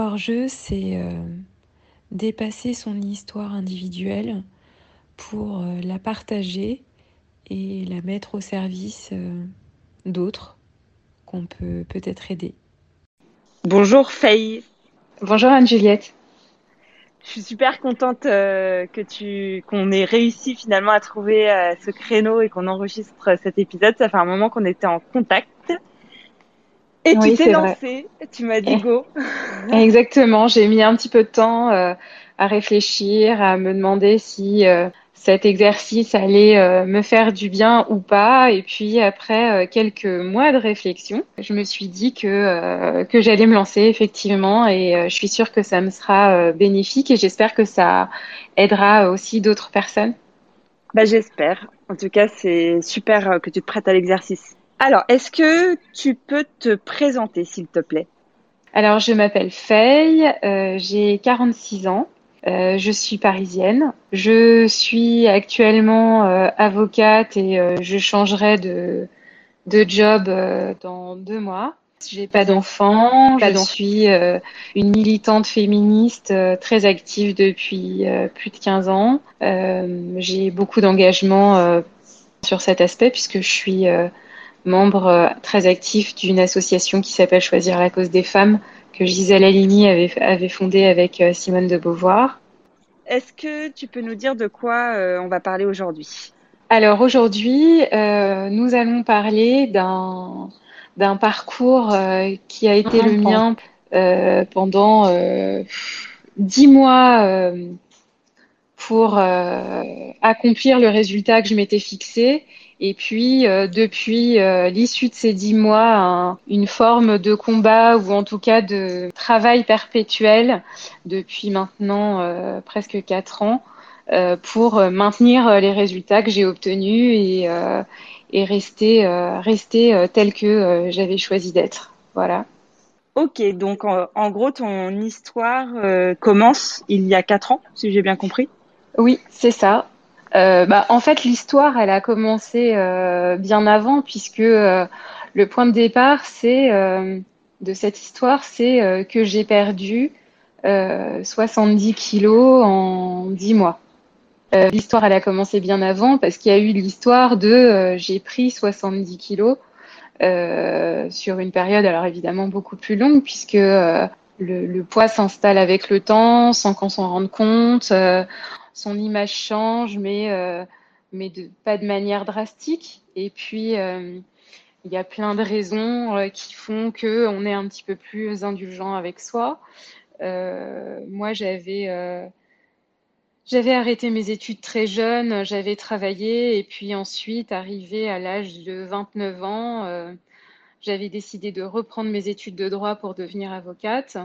Hors-jeu, c'est euh, dépasser son histoire individuelle pour euh, la partager et la mettre au service euh, d'autres qu'on peut peut-être aider. Bonjour Faye. Bonjour Anne-Juliette. Je suis super contente que tu qu'on ait réussi finalement à trouver ce créneau et qu'on enregistre cet épisode. Ça fait un moment qu'on était en contact. Et tu t'es lancée, tu m'as dit go. Exactement, j'ai mis un petit peu de temps euh, à réfléchir, à me demander si euh, cet exercice allait euh, me faire du bien ou pas. Et puis après quelques mois de réflexion, je me suis dit que, que j'allais me lancer effectivement et je suis sûre que ça me sera bénéfique et j'espère que ça aidera aussi d'autres personnes. Bah, j'espère. En tout cas, c'est super que tu te prêtes à l'exercice. Alors, est-ce que tu peux te présenter, s'il te plaît? Alors, je m'appelle Faye, euh, j'ai 46 ans, euh, je suis parisienne. Je suis actuellement euh, avocate et je changerai de, de job dans deux mois. J'ai pas d'enfant, je suis une militante féministe très active depuis plus de 15 ans. J'ai beaucoup d'engagement sur cet aspect puisque je suis membre euh, très actif d'une association qui s'appelle Choisir la cause des femmes, que Gisèle Halimi avait, avait fondée avec euh, Simone de Beauvoir. Est-ce que tu peux nous dire de quoi euh, on va parler aujourd'hui? Alors aujourd'hui, nous allons parler d'un d'un parcours qui a été le mien pendant dix mois pour accomplir le résultat que je m'étais fixé et puis, euh, depuis euh, l'issue de ces dix mois, une forme de combat ou en tout cas de travail perpétuel depuis maintenant euh, presque quatre ans pour maintenir les résultats que j'ai obtenus et, et rester, rester tel que j'avais choisi d'être. Voilà. Ok, donc en, gros, ton histoire commence il y a quatre ans, si j'ai bien compris? Oui, c'est ça. Euh, bah, en fait, l'histoire, elle a commencé euh, bien avant, puisque euh, le point de départ, c'est de cette histoire, c'est que j'ai perdu 70 kilos en 10 mois. l'histoire, elle a commencé bien avant, parce qu'il y a eu l'histoire de j'ai pris 70 kilos sur une période, alors évidemment beaucoup plus longue, puisque le, le, poids s'installe avec le temps, sans qu'on s'en rende compte son image change, mais, euh, pas de manière drastique. Et puis, euh, il y a plein de raisons euh, qui font qu'on est un petit peu plus indulgent avec soi. moi, j'avais j'avais arrêté mes études très jeune, j'avais travaillé et puis ensuite, arrivé à l'âge de 29 ans, j'avais décidé de reprendre mes études de droit pour devenir avocate.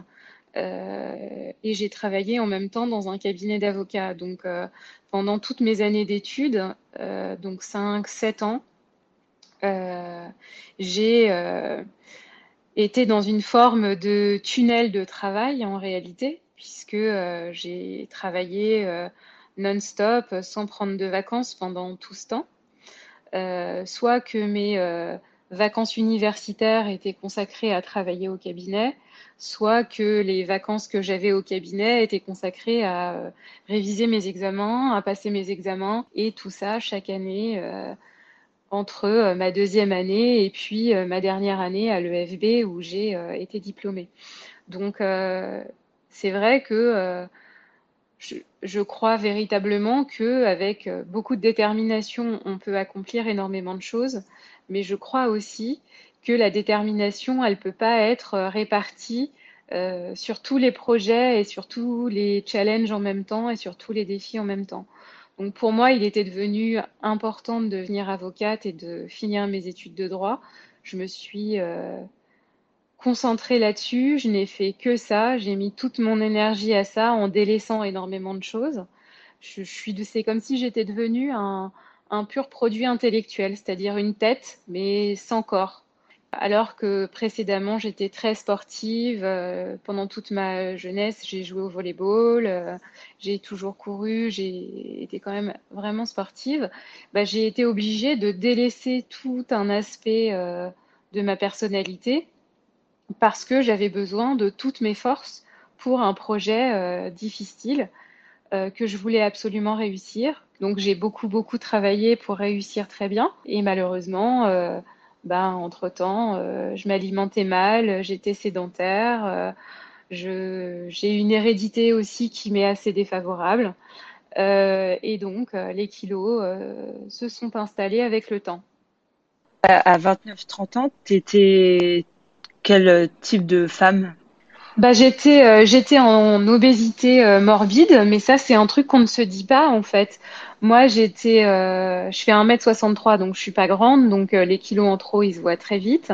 Euh, et j'ai travaillé en même temps dans un cabinet d'avocats. Donc euh, pendant toutes mes années d'études, euh, donc 5-7 ans, j'ai été dans une forme de tunnel de travail en réalité, puisque j'ai travaillé non-stop, sans prendre de vacances pendant tout ce temps. soit que mes vacances universitaires étaient consacrées à travailler au cabinet, soit que les vacances que j'avais au cabinet étaient consacrées à euh, réviser mes examens, à passer mes examens, et tout ça chaque année euh, entre euh, ma deuxième année et puis ma dernière année à l'EFB où j'ai été diplômée. Donc c'est vrai que je, je, crois véritablement que avec beaucoup de détermination, on peut accomplir énormément de choses, mais je crois aussi que la détermination, elle ne peut pas être euh, répartie euh, sur tous les projets et sur tous les challenges en même temps et sur tous les défis en même temps. Donc pour moi, il était devenu important de devenir avocate et de finir mes études de droit. Je me suis euh, concentrée là-dessus, je n'ai fait que ça, j'ai mis toute mon énergie à ça en délaissant énormément de choses. Je, suis, c'est comme si j'étais devenue un, un pur produit intellectuel, c'est-à-dire une tête, mais sans corps alors que précédemment j'étais très sportive. Euh, pendant toute ma jeunesse, j'ai joué au volleyball, euh, j'ai toujours couru, j'ai été quand même vraiment sportive. Bah, j'ai été obligée de délaisser tout un aspect euh, de ma personnalité parce que j'avais besoin de toutes mes forces pour un projet difficile que je voulais absolument réussir. Donc j'ai beaucoup, beaucoup travaillé pour réussir très bien. Et malheureusement, ben, entre-temps, je m'alimentais mal, j'étais sédentaire, j'ai une hérédité aussi qui m'est assez défavorable. et donc, les kilos se sont installés avec le temps. À 29-30 ans, tu étais quel type de femme? Bah, j'étais euh, j'étais en obésité euh, morbide, mais ça c'est un truc qu'on ne se dit pas en fait. Moi j'étais euh, je fais 1m63 donc je suis pas grande donc les kilos en trop ils se voient très vite,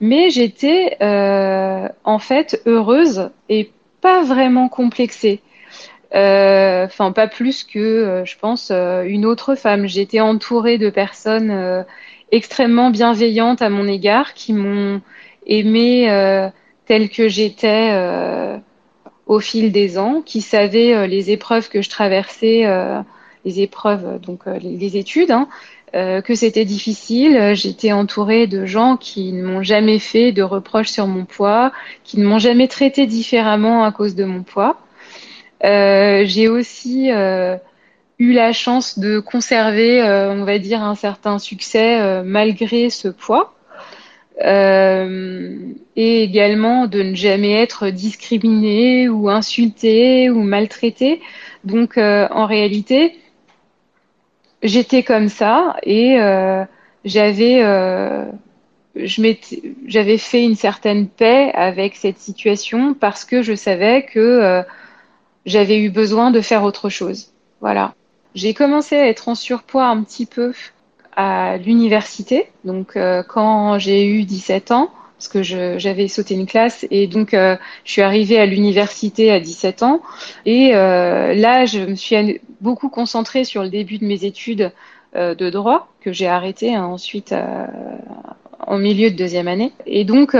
mais j'étais en fait heureuse et pas vraiment complexée. Enfin pas plus que je pense une autre femme. J'étais entourée de personnes extrêmement bienveillantes à mon égard qui m'ont aimée telle que j'étais euh, au fil des ans, qui savait euh, les épreuves que je traversais, euh, les épreuves, donc les, études, hein, que c'était difficile. J'étais entourée de gens qui ne m'ont jamais fait de reproches sur mon poids, qui ne m'ont jamais traité différemment à cause de mon poids. J'ai aussi eu la chance de conserver, on va dire, un certain succès malgré ce poids. Euh, et également de ne jamais être discriminé ou insulté ou maltraité. Donc euh, en réalité, j'étais comme ça et euh, j'avais j'avais fait une certaine paix avec cette situation parce que je savais que j'avais eu besoin de faire autre chose. Voilà. J'ai commencé à être en surpoids un petit peu à l'université. Donc, euh, quand j'ai eu 17 ans, parce que j'avais sauté une classe, et donc euh, je suis arrivée à l'université à 17 ans. Et euh, là, je me suis beaucoup concentrée sur le début de mes études de droit, que j'ai arrêté hein, ensuite en milieu de deuxième année. Et donc,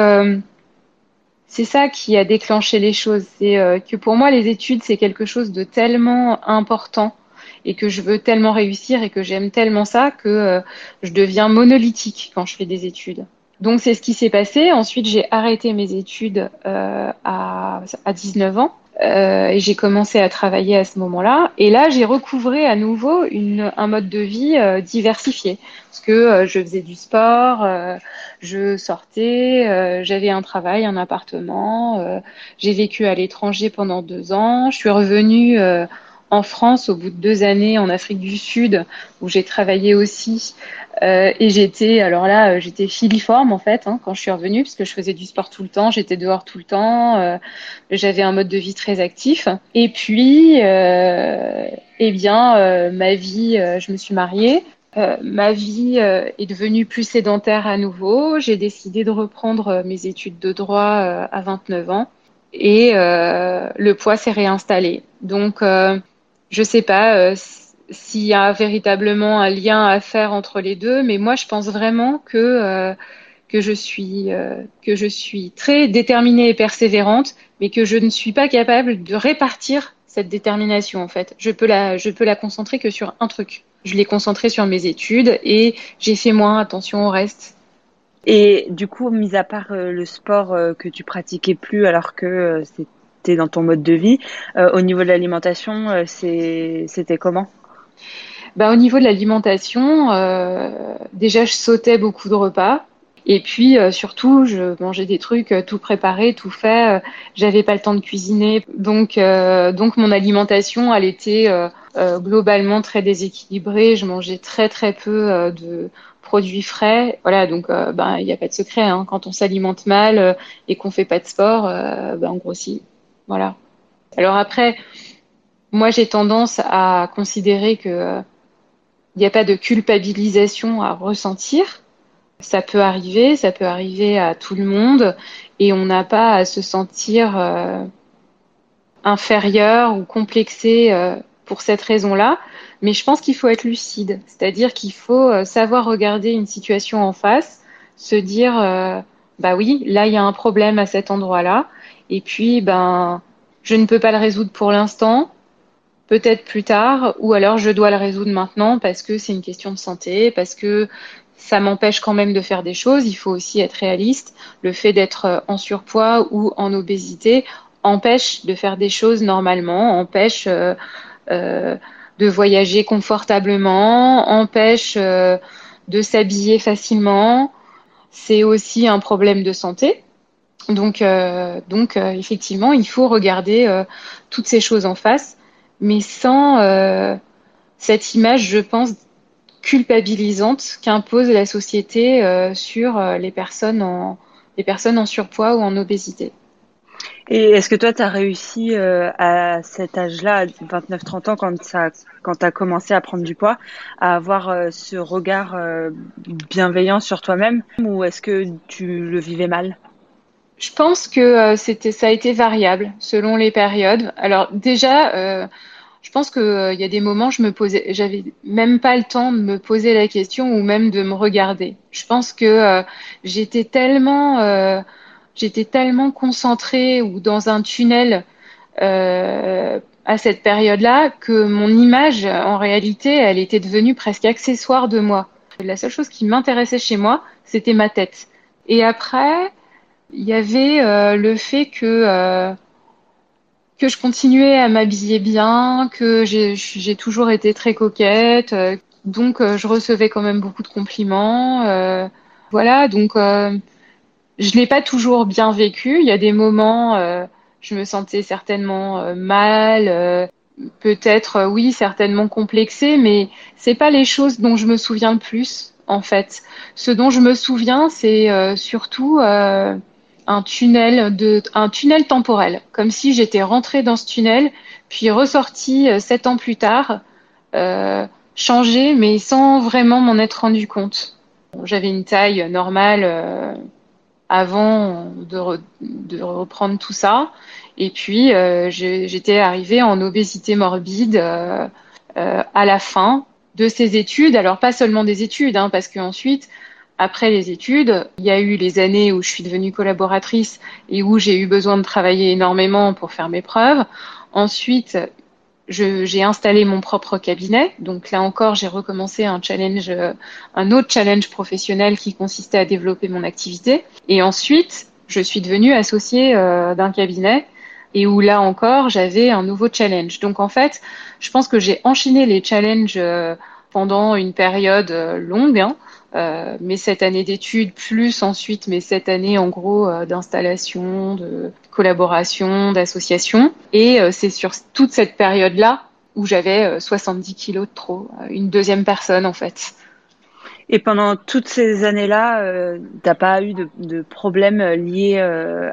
c'est ça qui a déclenché les choses. C'est que pour moi, les études, c'est quelque chose de tellement important et que je veux tellement réussir et que j'aime tellement ça que euh, je deviens monolithique quand je fais des études. Donc c'est ce qui s'est passé. Ensuite, j'ai arrêté mes études euh, à, à 19 ans. Euh, et j'ai commencé à travailler à ce moment-là. Et là, j'ai recouvré à nouveau une, un mode de vie euh, diversifié. Parce que euh, je faisais du sport, je sortais, j'avais un travail, un appartement. j'ai vécu à l'étranger pendant deux ans. Je suis revenue en France au bout de deux années en Afrique du Sud où j'ai travaillé aussi euh, et j'étais alors là euh, j'étais filiforme en fait hein, quand je suis revenue parce que je faisais du sport tout le temps j'étais dehors tout le temps euh, j'avais un mode de vie très actif. Et puis eh bien ma vie je me suis mariée. Ma vie est devenue plus sédentaire à nouveau. J'ai décidé de reprendre mes études de droit à 29 ans. Et le poids s'est réinstallé. Donc je sais pas euh, s'il y a véritablement un lien à faire entre les deux, mais moi je pense vraiment que euh, que je suis euh, que je suis très déterminée et persévérante, mais que je ne suis pas capable de répartir cette détermination en fait. Je peux la je peux la concentrer que sur un truc. Je l'ai concentrée sur mes études et j'ai fait moins attention au reste. Et du coup, mis à part le sport que tu pratiquais plus alors que dans ton mode de vie. Euh, au niveau de l'alimentation, euh, c'était comment? Bah, Au niveau de l'alimentation, euh, déjà, je sautais beaucoup de repas. Et puis surtout, je mangeais des trucs tout préparés, tout fait. J'avais pas le temps de cuisiner, donc donc mon alimentation, elle était globalement très déséquilibrée. Je mangeais très très peu de produits frais. Voilà, donc ben il n'y a pas de secret. Hein. Quand on s'alimente mal et qu'on fait pas de sport, ben, on grossit. Alors après, moi j'ai tendance à considérer que il euh, n'y a pas de culpabilisation à ressentir. Ça peut arriver, ça peut arriver à tout le monde, et on n'a pas à se sentir euh, inférieur ou complexé euh, pour cette raison-là. Mais je pense qu'il faut être lucide, c'est-à-dire qu'il faut savoir regarder une situation en face, se dire bah oui, là il y a un problème à cet endroit-là, et puis, ben, je ne peux pas le résoudre pour l'instant, peut-être plus tard, ou alors je dois le résoudre maintenant parce que c'est une question de santé, parce que ça m'empêche quand même de faire des choses. Il faut aussi être réaliste. Le fait d'être en surpoids ou en obésité empêche de faire des choses normalement, empêche euh, euh, de voyager confortablement, empêche euh, de s'habiller facilement. C'est aussi un problème de santé. Donc, donc effectivement, il faut regarder toutes ces choses en face, mais sans cette image, je pense, culpabilisante qu'impose la société sur les personnes en surpoids ou en obésité. Et est-ce que toi, tu as réussi euh, à cet âge-là, à 29-30 ans, quand, quand tu as commencé à prendre du poids, à avoir euh, ce regard euh, bienveillant sur toi-même ou est-ce que tu le vivais mal? Je pense que c'était, ça a été variable selon les périodes. Alors déjà, je pense qu'il y a des moments, je me posais, j'avais même pas le temps de me poser la question ou même de me regarder. Je pense que j'étais tellement j'étais tellement concentrée ou dans un tunnel euh, à cette période-là que mon image, en réalité, elle était devenue presque accessoire de moi. La seule chose qui m'intéressait chez moi, c'était ma tête. Et après, il y avait euh, le fait que euh, que je continuais à m'habiller bien, que j'ai toujours été très coquette, euh, donc je recevais quand même beaucoup de compliments. Voilà, donc je l'ai pas toujours bien vécu. Il y a des moments, je me sentais certainement mal, peut-être oui, certainement complexée, mais c'est pas les choses dont je me souviens le plus en fait. Ce dont je me souviens, c'est surtout un tunnel de, un tunnel temporel, comme si j'étais rentrée dans ce tunnel, puis ressortie sept ans plus tard, changée, mais sans vraiment m'en être rendu compte. J'avais une taille normale avant de, reprendre tout ça. Et puis, euh, j'étais arrivée en obésité morbide euh, euh, à la fin de ces études. Alors, pas seulement des études, hein, parce qu'ensuite, après les études, il y a eu les années où je suis devenue collaboratrice et où j'ai eu besoin de travailler énormément pour faire mes preuves. Ensuite, j'ai installé mon propre cabinet. Donc là encore, j'ai recommencé un challenge, euh, un autre challenge professionnel qui consistait à développer mon activité. Et ensuite, je suis devenue associée euh, d'un cabinet et où là encore, j'avais un nouveau challenge. Donc en fait, je pense que j'ai enchaîné les challenges euh, pendant une période longue. Hein, euh, mes sept années d'études, plus ensuite mes sept années en gros euh, d'installation, de collaboration, d'association. Et euh, c'est sur toute cette période-là où j'avais 70 kilos de trop, une deuxième personne en fait. Et pendant toutes ces années-là, euh, t'as pas eu de, de problèmes liés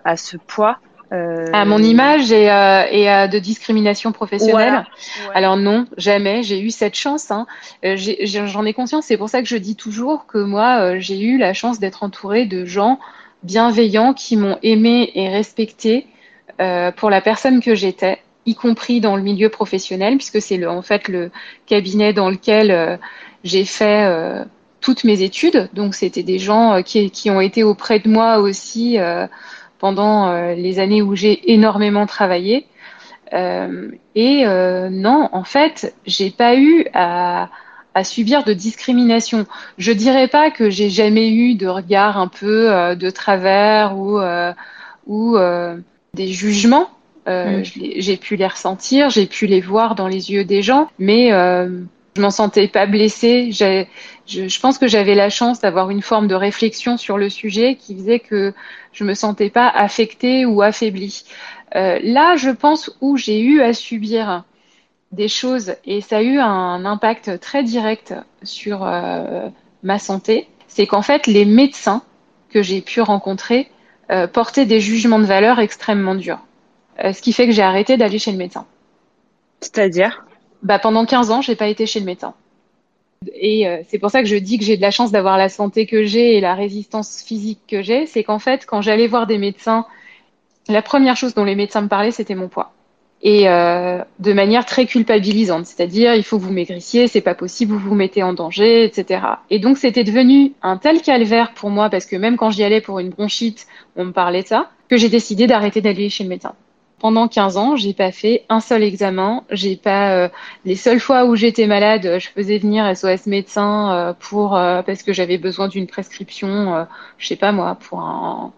à ce poids? Euh... À mon image et, euh, et euh, de discrimination professionnelle. Alors non, jamais. J'ai eu cette chance. Hein. Euh, j'en ai, ai, conscience. C'est pour ça que je dis toujours que moi, j'ai eu la chance d'être entourée de gens bienveillants qui m'ont aimé et respecté pour la personne que j'étais, y compris dans le milieu professionnel, puisque c'est le, en fait le cabinet dans lequel j'ai fait toutes mes études. Donc c'était des gens qui, qui, ont été auprès de moi aussi pendant euh, les années où j'ai énormément travaillé. Euh, et euh, non, en fait, j'ai pas eu à, à, subir de discrimination. Je dirais pas que j'ai jamais eu de regard un peu de travers ou ou des jugements. Mm. J'ai pu les ressentir, j'ai pu les voir dans les yeux des gens, mais je m'en sentais pas blessée. Je, je, pense que j'avais la chance d'avoir une forme de réflexion sur le sujet qui faisait que je me sentais pas affectée ou affaiblie. Euh, là, je pense où j'ai eu à subir des choses et ça a eu un impact très direct sur euh, ma santé, c'est qu'en fait les médecins que j'ai pu rencontrer euh, portaient des jugements de valeur extrêmement durs. Ce qui fait que j'ai arrêté d'aller chez le médecin. C'est-à-dire? Bah, pendant 15 ans, j'ai pas été chez le médecin. Et euh, c'est pour ça que je dis que j'ai de la chance d'avoir la santé que j'ai et la résistance physique que j'ai. C'est qu'en fait, quand j'allais voir des médecins, la première chose dont les médecins me parlaient, c'était mon poids. Et euh, de manière très culpabilisante, c'est-à-dire il faut que vous maigrissiez, c'est pas possible, vous vous mettez en danger, etc. Et donc c'était devenu un tel calvaire pour moi parce que même quand j'y allais pour une bronchite, on me parlait de ça, que j'ai décidé d'arrêter d'aller chez le médecin pendant 15 ans, j'ai pas fait un seul examen. J'ai pas euh, les seules fois où j'étais malade, je faisais venir SOS médecin euh, pour euh, parce que j'avais besoin d'une prescription, je sais pas moi, pour un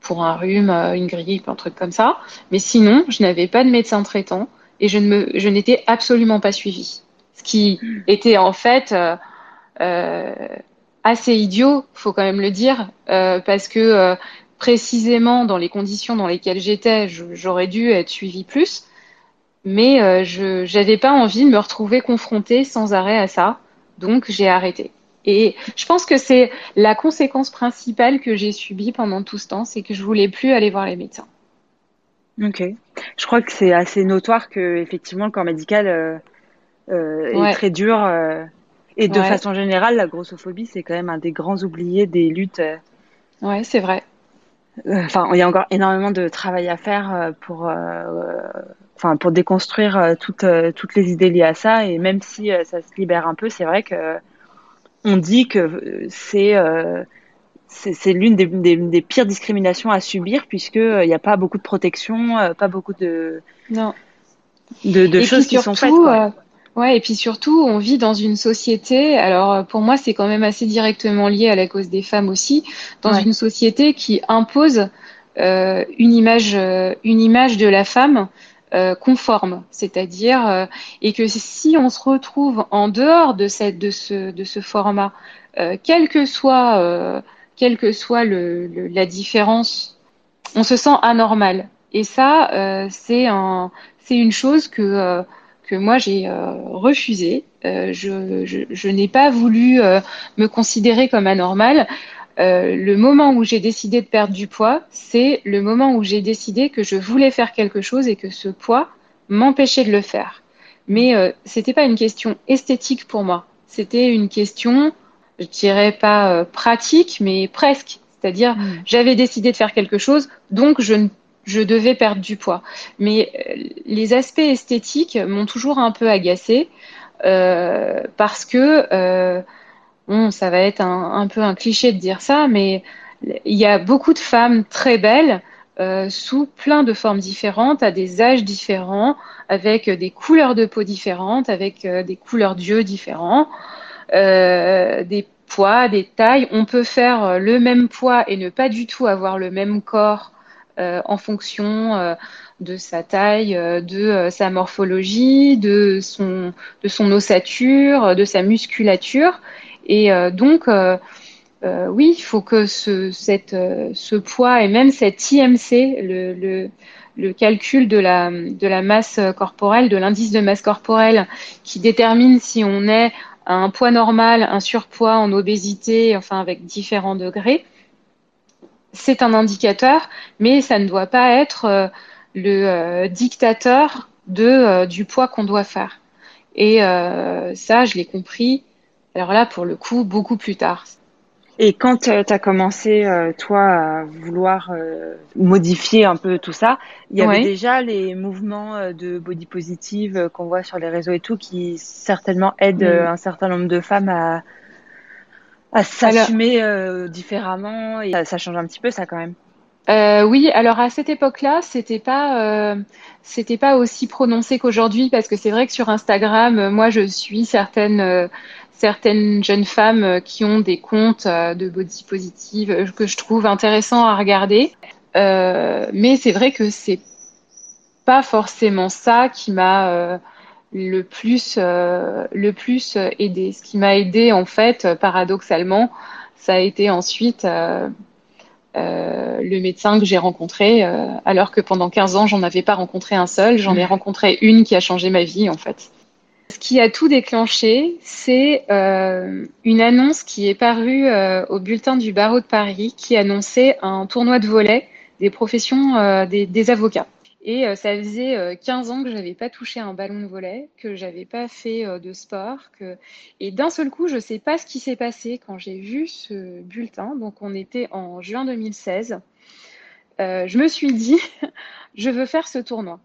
pour un rhume, une grippe, un truc comme ça. Mais sinon, je n'avais pas de médecin traitant et je ne me, je n'étais absolument pas suivie. Ce qui était en fait euh, assez idiot, faut quand même le dire, euh, parce que euh, précisément dans les conditions dans lesquelles j'étais, j'aurais dû être suivie plus, mais je n'avais pas envie de me retrouver confrontée sans arrêt à ça, donc j'ai arrêté. Et je pense que c'est la conséquence principale que j'ai subie pendant tout ce temps, c'est que je voulais plus aller voir les médecins. Ok. Je crois que c'est assez notoire que effectivement le corps médical est très dur et de façon générale, la grossophobie, c'est quand même un des grands oubliés des luttes. Euh, ouais, c'est vrai. Euh, enfin, il y a encore énormément de travail à faire euh, pour, enfin, pour déconstruire toutes, toutes les idées liées à ça. Et même si ça se libère un peu, c'est vrai que on dit que c'est c'est l'une des, des, pires discriminations à subir puisqu'il n'y a pas beaucoup de protection, pas beaucoup de non. de, de choses qui sont faites. Quoi. Ouais, et puis surtout, on vit dans une société. Alors, euh, pour moi, c'est quand même assez directement lié à la cause des femmes aussi, dans une société qui impose euh, une image, euh, une image de la femme euh, conforme, c'est-à-dire et que si on se retrouve en dehors de cette, de ce, de ce format, quel que soit, quelle que soit le, le, la différence, on se sent anormal. Et ça, c'est un, c'est une chose que que moi j'ai euh, refusé. Euh, je, je, je n'ai pas voulu euh, me considérer comme anormale. le moment où j'ai décidé de perdre du poids, c'est le moment où j'ai décidé que je voulais faire quelque chose et que ce poids m'empêchait de le faire. Mais c'était pas une question esthétique pour moi. C'était une question, je dirais pas pratique, mais presque. C'est-à-dire, mmh. j'avais décidé de faire quelque chose, donc je ne je devais perdre du poids. Mais euh, les aspects esthétiques m'ont toujours un peu agacée euh, parce que, euh, bon, ça va être un, peu un cliché de dire ça, mais il y a beaucoup de femmes très belles sous plein de formes différentes, à des âges différents, avec des couleurs de peau différentes, avec des couleurs d'yeux différents, des poids, des tailles. On peut faire le même poids et ne pas du tout avoir le même corps en fonction euh, de sa taille, euh, de sa morphologie, de son, ossature, de sa musculature. Et donc, oui, il faut que ce, poids et même cet IMC, le, calcul de la, de la masse corporelle, de l'indice de masse corporelle, qui détermine si on est un poids normal, un surpoids, en obésité, enfin avec différents degrés, c'est un indicateur, mais ça ne doit pas être euh, le euh, dictateur de, euh, du poids qu'on doit faire. Et ça, je l'ai compris, alors là, pour le coup, beaucoup plus tard. Et quand tu as commencé, toi, à vouloir modifier un peu tout ça, il y avait déjà les mouvements de body positive qu'on voit sur les réseaux et tout qui certainement aident un certain nombre de femmes à, à s'assumer euh, différemment et ça, change un petit peu ça quand même. Euh, oui, alors à cette époque-là, c'était pas euh, c'était pas aussi prononcé qu'aujourd'hui parce que c'est vrai que sur Instagram, moi je suis certaines certaines jeunes femmes qui ont des comptes de body positive que je trouve intéressants à regarder. mais c'est vrai que c'est pas forcément ça qui m'a le plus, euh, le plus aidé. Ce qui m'a aidé, en fait, paradoxalement, ça a été ensuite euh, euh, le médecin que j'ai rencontré, alors que pendant 15 ans, j'en avais pas rencontré un seul. J'en ai rencontré une qui a changé ma vie, en fait. Ce qui a tout déclenché, c'est une annonce qui est parue au bulletin du barreau de Paris qui annonçait un tournoi de volet des professions des avocats. Et euh, ça faisait 15 euh, ans que j'avais pas touché un ballon de volet, que j'avais pas fait euh, de sport. Et d'un seul coup, je sais pas ce qui s'est passé quand j'ai vu ce bulletin. Donc, on était en juin 2016. je me suis dit, je veux faire ce tournoi.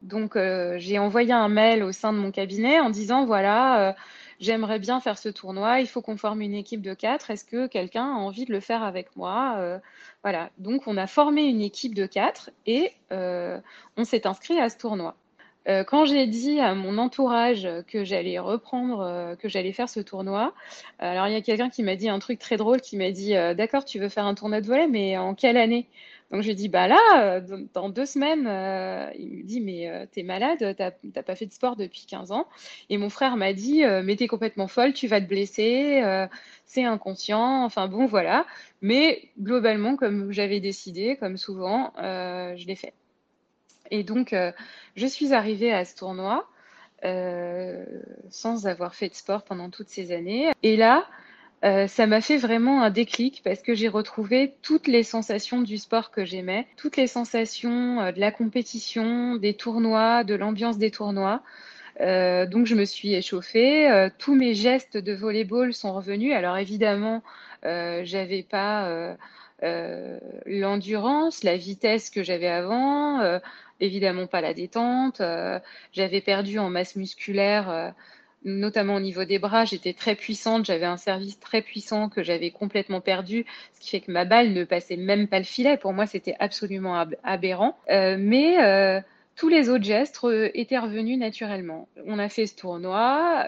Donc, j'ai envoyé un mail au sein de mon cabinet en disant, voilà, j'aimerais bien faire ce tournoi, il faut qu'on forme une équipe de quatre, est-ce que quelqu'un a envie de le faire avec moi voilà, donc on a formé une équipe de quatre et euh, on s'est inscrit à ce tournoi. Euh, quand j'ai dit à mon entourage que j'allais reprendre, euh, que j'allais faire ce tournoi, alors il y a quelqu'un qui m'a dit un truc très drôle, qui m'a dit D'accord, tu veux faire un tournoi de volet, mais en quelle année? Donc je lui dis bah là, dans deux semaines, il me dit mais t'es malade, t'as pas fait de sport depuis 15 ans. Et mon frère m'a dit mais t'es complètement folle, tu vas te blesser, c'est inconscient. Enfin bon voilà. Mais globalement, comme j'avais décidé, comme souvent, je l'ai fait. Et donc, euh, je suis arrivée à ce tournoi euh, sans avoir fait de sport pendant toutes ces années. Et là, euh, ça m'a fait vraiment un déclic parce que j'ai retrouvé toutes les sensations du sport que j'aimais, toutes les sensations de la compétition, des tournois, de l'ambiance des tournois. donc je me suis échauffée. tous mes gestes de volleyball sont revenus. Alors évidemment, j'avais pas l'endurance, la vitesse que j'avais avant évidemment pas la détente. Euh, j'avais perdu en masse musculaire, euh, notamment au niveau des bras. J'étais très puissante, j'avais un service très puissant que j'avais complètement perdu, ce qui fait que ma balle ne passait même pas le filet. Pour moi, c'était absolument aberrant. Euh, mais tous les autres gestes étaient revenus naturellement. On a fait ce tournoi,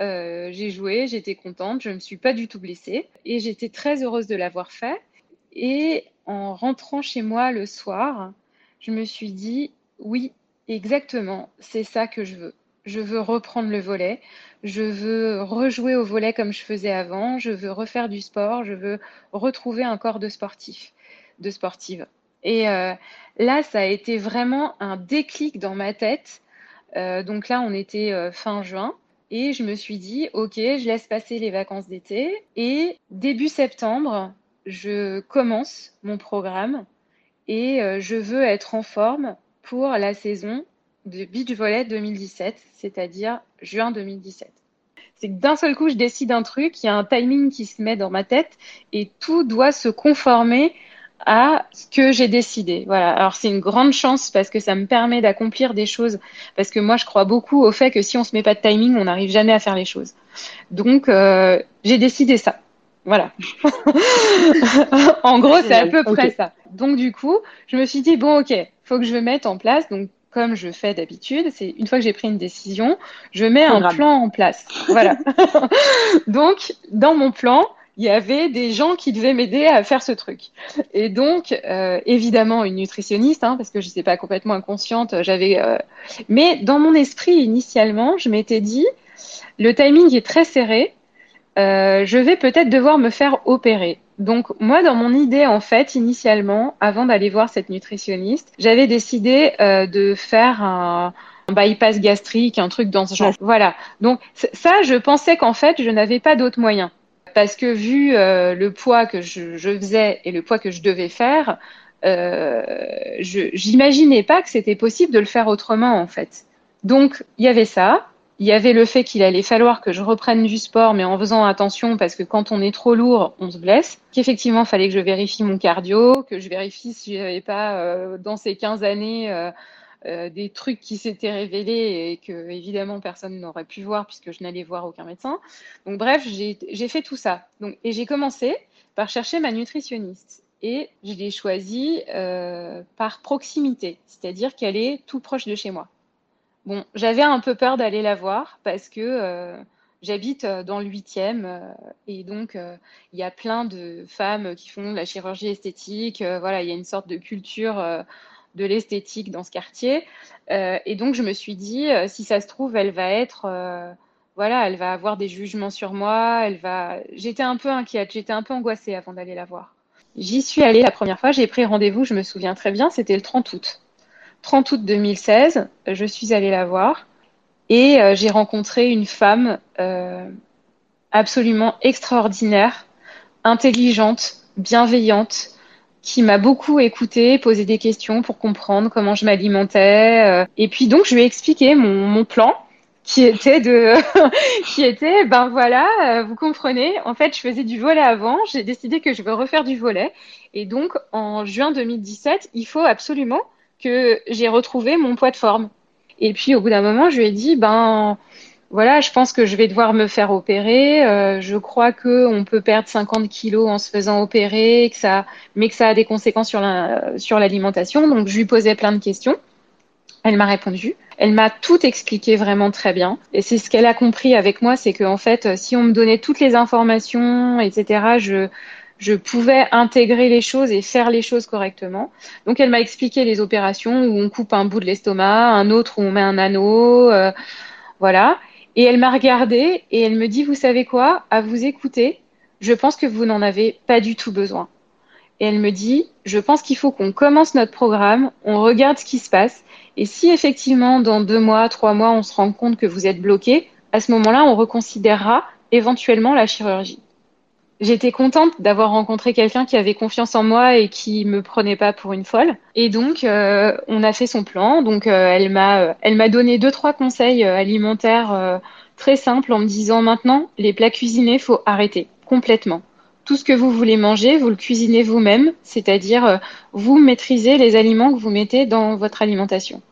j'ai joué, j'étais contente, je ne me suis pas du tout blessée et j'étais très heureuse de l'avoir fait. Et en rentrant chez moi le soir, je me suis dit, oui, exactement. C'est ça que je veux. Je veux reprendre le volet. Je veux rejouer au volet comme je faisais avant. Je veux refaire du sport. Je veux retrouver un corps de sportif, de sportive. Et euh, là, ça a été vraiment un déclic dans ma tête. Euh, donc là, on était euh, fin juin. Et je me suis dit, OK, je laisse passer les vacances d'été. Et début septembre, je commence mon programme et je veux être en forme pour la saison de beach volley 2017, c'est-à-dire juin 2017. C'est que d'un seul coup, je décide un truc, il y a un timing qui se met dans ma tête et tout doit se conformer à ce que j'ai décidé. Voilà. Alors c'est une grande chance parce que ça me permet d'accomplir des choses. Parce que moi, je crois beaucoup au fait que si on se met pas de timing, on n'arrive jamais à faire les choses. Donc euh, j'ai décidé ça. Voilà. en gros, c'est à peu près ça. Donc du coup, je me suis dit bon, ok, faut que je mette en place. Donc comme je fais d'habitude, c'est une fois que j'ai pris une décision, je mets un plan en place. Voilà. donc dans mon plan, il y avait des gens qui devaient m'aider à faire ce truc. Et donc, euh, évidemment, une nutritionniste, hein, parce que je n'étais pas complètement inconsciente, j'avais. Euh, mais dans mon esprit, initialement, je m'étais dit, le timing est très serré. Euh, je vais peut-être devoir me faire opérer. Donc moi, dans mon idée, en fait, initialement, avant d'aller voir cette nutritionniste, j'avais décidé euh, de faire un, bypass gastrique, un truc dans ce genre. Voilà. Donc ça, je pensais qu'en fait, je n'avais pas d'autre moyen. Parce que vu euh, le poids que je, je, faisais et le poids que je devais faire, euh, je j'imaginais pas que c'était possible de le faire autrement, en fait. Donc il y avait ça. Il y avait le fait qu'il allait falloir que je reprenne du sport, mais en faisant attention parce que quand on est trop lourd, on se blesse. Qu'effectivement, fallait que je vérifie mon cardio, que je vérifie si j'avais pas euh, dans ces 15 années euh, euh, des trucs qui s'étaient révélés et que évidemment personne n'aurait pu voir puisque je n'allais voir aucun médecin. Donc bref, j'ai fait tout ça. Donc, et j'ai commencé par chercher ma nutritionniste. Et je l'ai choisie par proximité, c'est-à-dire qu'elle est tout proche de chez moi. Bon, j'avais un peu peur d'aller la voir parce que euh, j'habite euh, dans le 8e euh, et donc il y a plein de femmes qui font de la chirurgie esthétique. voilà, il y a une sorte de culture de l'esthétique dans ce quartier. et donc je me suis dit, si ça se trouve, elle va être, voilà, elle va avoir des jugements sur moi. Elle va. J'étais un peu inquiète, j'étais un peu angoissée avant d'aller la voir. J'y suis allée la première fois, j'ai pris rendez-vous, je me souviens très bien, c'était le 30 août. 30 août 2016, je suis allée la voir et euh, j'ai rencontré une femme euh, absolument extraordinaire, intelligente, bienveillante, qui m'a beaucoup écoutée, posé des questions pour comprendre comment je m'alimentais. Euh. et puis donc je lui ai expliqué mon, plan qui était de qui était ben voilà vous comprenez en fait je faisais du volet avant j'ai décidé que je veux refaire du volet et donc en juin 2017 il faut absolument que j'ai retrouvé mon poids de forme. Et puis au bout d'un moment, je lui ai dit, ben voilà, je pense que je vais devoir me faire opérer. Euh, je crois que on peut perdre 50 kilos en se faisant opérer, que ça, mais que ça a des conséquences sur la, sur l'alimentation. Donc je lui posais plein de questions. Elle m'a répondu. Elle m'a tout expliqué vraiment très bien. Et c'est ce qu'elle a compris avec moi, c'est qu'en fait, si on me donnait toutes les informations, etc., je, je pouvais intégrer les choses et faire les choses correctement. Donc elle m'a expliqué les opérations où on coupe un bout de l'estomac, un autre où on met un anneau, euh, voilà. Et elle m'a regardé et elle me dit, vous savez quoi, à vous écouter, je pense que vous n'en avez pas du tout besoin. Et elle me dit, je pense qu'il faut qu'on commence notre programme, on regarde ce qui se passe. Et si effectivement, dans deux mois, trois mois, on se rend compte que vous êtes bloqué, à ce moment-là, on reconsidérera éventuellement la chirurgie. J'étais contente d'avoir rencontré quelqu'un qui avait confiance en moi et qui me prenait pas pour une folle. Et donc, euh, on a fait son plan. Donc, euh, elle m'a, elle m'a donné deux trois conseils euh, alimentaires très simples en me disant maintenant, les plats cuisinés, faut arrêter complètement. Tout ce que vous voulez manger, vous le cuisinez vous-même, c'est-à-dire vous maîtrisez les aliments que vous mettez dans votre alimentation.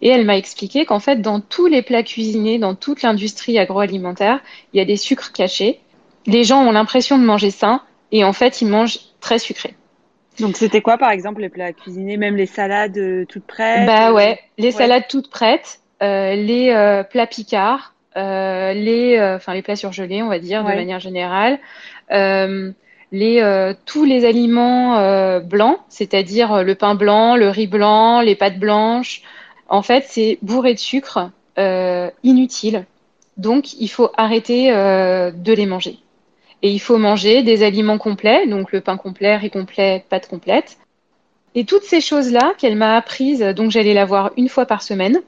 Et elle m'a expliqué qu'en fait, dans tous les plats cuisinés, dans toute l'industrie agroalimentaire, il y a des sucres cachés les gens ont l'impression de manger sain et en fait, ils mangent très sucré. Donc, c'était quoi, par exemple, les plats cuisinés, même les salades euh, toutes prêtes Bah ouais, les salades toutes prêtes, euh, les euh, plats picards, les, enfin les plats surgelés, on va dire, de manière générale. les, tous les aliments blancs, c'est-à-dire le pain blanc, le riz blanc, les pâtes blanches. En fait, c'est bourré de sucre, inutile. Donc, il faut arrêter de les manger. Et il faut manger des aliments complets, donc le pain complet, riz complet, pâte complète. Et toutes ces choses-là qu'elle m'a apprises, donc j'allais la voir une fois par semaine.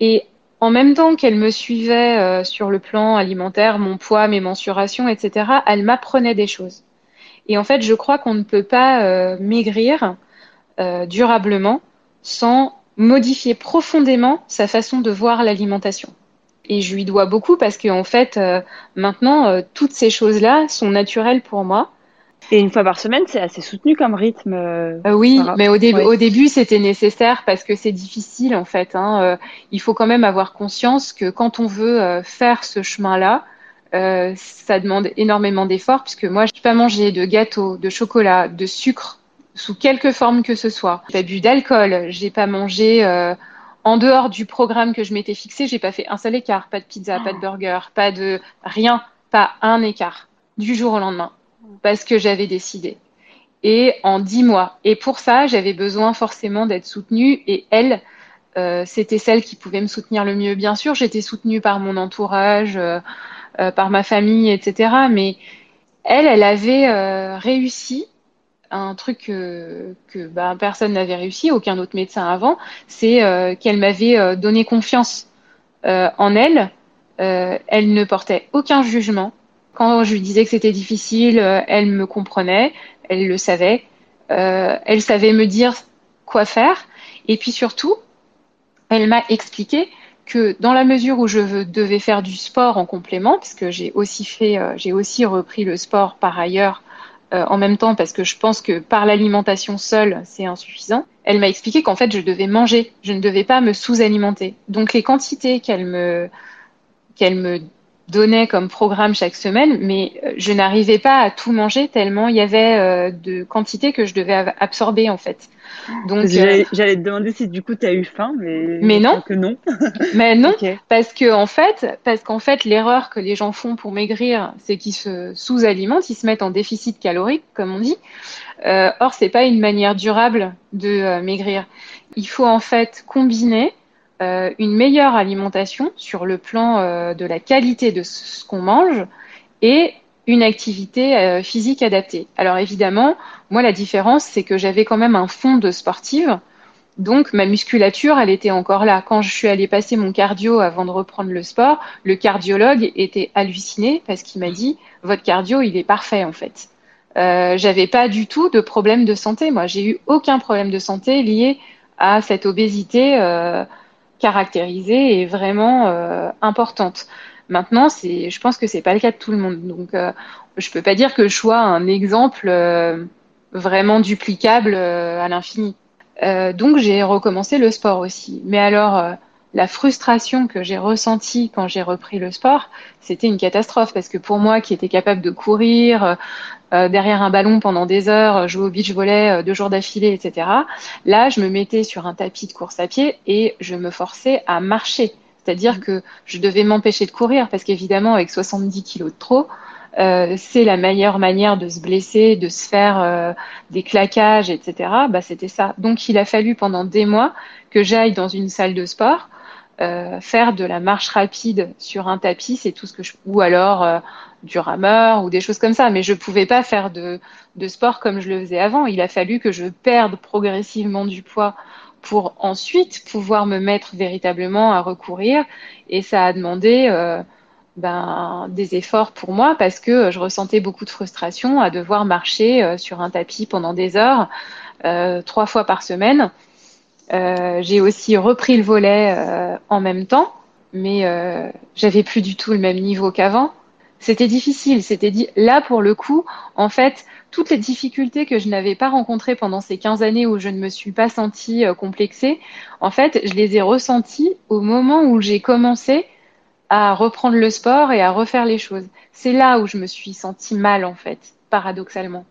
Et en même temps qu'elle me suivait euh, sur le plan alimentaire, mon poids, mes mensurations, etc., elle m'apprenait des choses. Et en fait, je crois qu'on ne peut pas euh, maigrir euh, durablement sans modifier profondément sa façon de voir l'alimentation. Et je lui dois beaucoup parce qu'en en fait, euh, maintenant, euh, toutes ces choses-là sont naturelles pour moi. Et une fois par semaine, c'est assez soutenu comme rythme. Euh, oui, mais au, au début, c'était nécessaire parce que c'est difficile en fait. Hein. il faut quand même avoir conscience que quand on veut faire ce chemin-là, ça demande énormément d'efforts puisque moi, je n'ai pas mangé de gâteau, de chocolat, de sucre sous quelque forme que ce soit. J'ai pas bu d'alcool, j'ai pas mangé en dehors du programme que je m'étais fixé, j'ai pas fait un seul écart, pas de pizza, pas de ah. burger, pas de rien, pas un écart du jour au lendemain, parce que j'avais décidé. Et en dix mois. Et pour ça, j'avais besoin forcément d'être soutenue. Et elle, euh, c'était celle qui pouvait me soutenir le mieux. Bien sûr, j'étais soutenue par mon entourage, euh, euh, par ma famille, etc. Mais elle, elle avait réussi un truc que, que bah, personne n'avait réussi, aucun autre médecin avant, c'est euh, qu'elle m'avait euh, donné confiance euh, en elle. elle ne portait aucun jugement. Quand je lui disais que c'était difficile, elle me comprenait, elle le savait, elle savait me dire quoi faire. Et puis surtout, elle m'a expliqué que dans la mesure où je devais faire du sport en complément, puisque j'ai aussi fait, j'ai aussi repris le sport par ailleurs euh, en même temps parce que je pense que par l'alimentation seule, c'est insuffisant. Elle m'a expliqué qu'en fait, je devais manger, je ne devais pas me sous-alimenter. Donc les quantités qu'elle me qu'elle me donnait comme programme chaque semaine, mais euh, je n'arrivais pas à tout manger tellement il y avait euh, de quantités que je devais absorber en fait. Donc j'allais te demander si du coup tu as eu faim, mais, mais non. Que non. mais non, parce que en fait, parce qu'en fait l'erreur que les gens font pour maigrir, c'est qu'ils se sous-alimentent, ils se mettent en déficit calorique, comme on dit. Euh, or c'est pas une manière durable de euh, maigrir. Il faut en fait combiner euh, une meilleure alimentation sur le plan euh, de la qualité de ce qu'on mange et une activité euh, physique adaptée. Alors évidemment, moi la différence, c'est que j'avais quand même un fond de sportive, donc ma musculature, elle était encore là. Quand je suis allée passer mon cardio avant de reprendre le sport, le cardiologue était halluciné parce qu'il m'a dit votre cardio, il est parfait en fait. Euh, j'avais pas du tout de problème de santé. Moi, j'ai eu aucun problème de santé lié à cette obésité euh, caractérisée et vraiment euh, importante. Maintenant, je pense que c'est pas le cas de tout le monde. Donc, euh, je peux pas dire que je sois un exemple euh, vraiment duplicable euh, à l'infini. donc, j'ai recommencé le sport aussi. Mais alors, la frustration que j'ai ressentie quand j'ai repris le sport, c'était une catastrophe parce que pour moi qui était capable de courir derrière un ballon pendant des heures, jouer au beach volley deux jours d'affilée, etc. Là, je me mettais sur un tapis de course à pied et je me forçais à marcher. C'est-à-dire que je devais m'empêcher de courir parce qu'évidemment, avec 70 kilos de trop, euh, c'est la meilleure manière de se blesser, de se faire euh, des claquages, etc. Bah, c'était ça. Donc, il a fallu pendant des mois que j'aille dans une salle de sport euh, faire de la marche rapide sur un tapis, c'est tout ce que je ou alors du rameur ou des choses comme ça. Mais je pouvais pas faire de, de sport comme je le faisais avant. Il a fallu que je perde progressivement du poids pour ensuite pouvoir me mettre véritablement à recourir. Et ça a demandé euh, ben, des efforts pour moi parce que je ressentais beaucoup de frustration à devoir marcher euh, sur un tapis pendant des heures, euh, trois fois par semaine. Euh, j'ai aussi repris le volet euh, en même temps, mais euh, j'avais plus du tout le même niveau qu'avant. C'était difficile. C'était dit là pour le coup, en fait, toutes les difficultés que je n'avais pas rencontrées pendant ces 15 années où je ne me suis pas sentie complexée, en fait, je les ai ressenties au moment où j'ai commencé à reprendre le sport et à refaire les choses. C'est là où je me suis sentie mal, en fait, paradoxalement.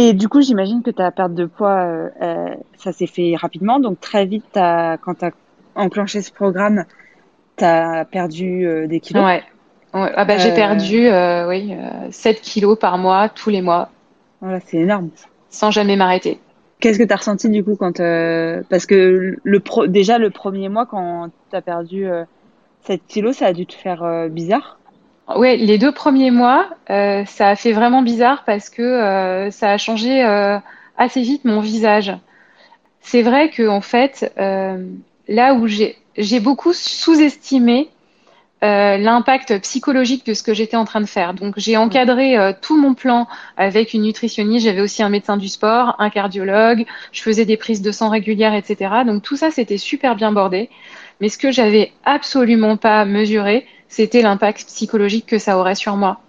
Et du coup, j'imagine que ta perte de poids, euh, euh, ça s'est fait rapidement. Donc très vite, as, quand tu as enclenché ce programme, tu as perdu euh, des kilos. Ouais. ouais. Ah bah, J'ai perdu oui, 7 kilos par mois, tous les mois. Voilà, c'est énorme. Sans jamais m'arrêter. Qu'est-ce que tu as ressenti du coup quand... parce que le pro... déjà le premier mois, quand tu as perdu 7 kilos, ça a dû te faire euh, bizarre Oui, les deux premiers mois, euh, ça a fait vraiment bizarre parce que euh, ça a changé assez vite mon visage. C'est vrai que en fait, là où j'ai beaucoup sous-estimé l'impact psychologique de ce que j'étais en train de faire. Donc j'ai encadré tout mon plan avec une nutritionniste, j'avais aussi un médecin du sport, un cardiologue, je faisais des prises de sang régulières, etc. Donc tout ça, c'était super bien bordé. Mais ce que j'avais absolument pas mesuré, c'était l'impact psychologique que ça aurait sur moi.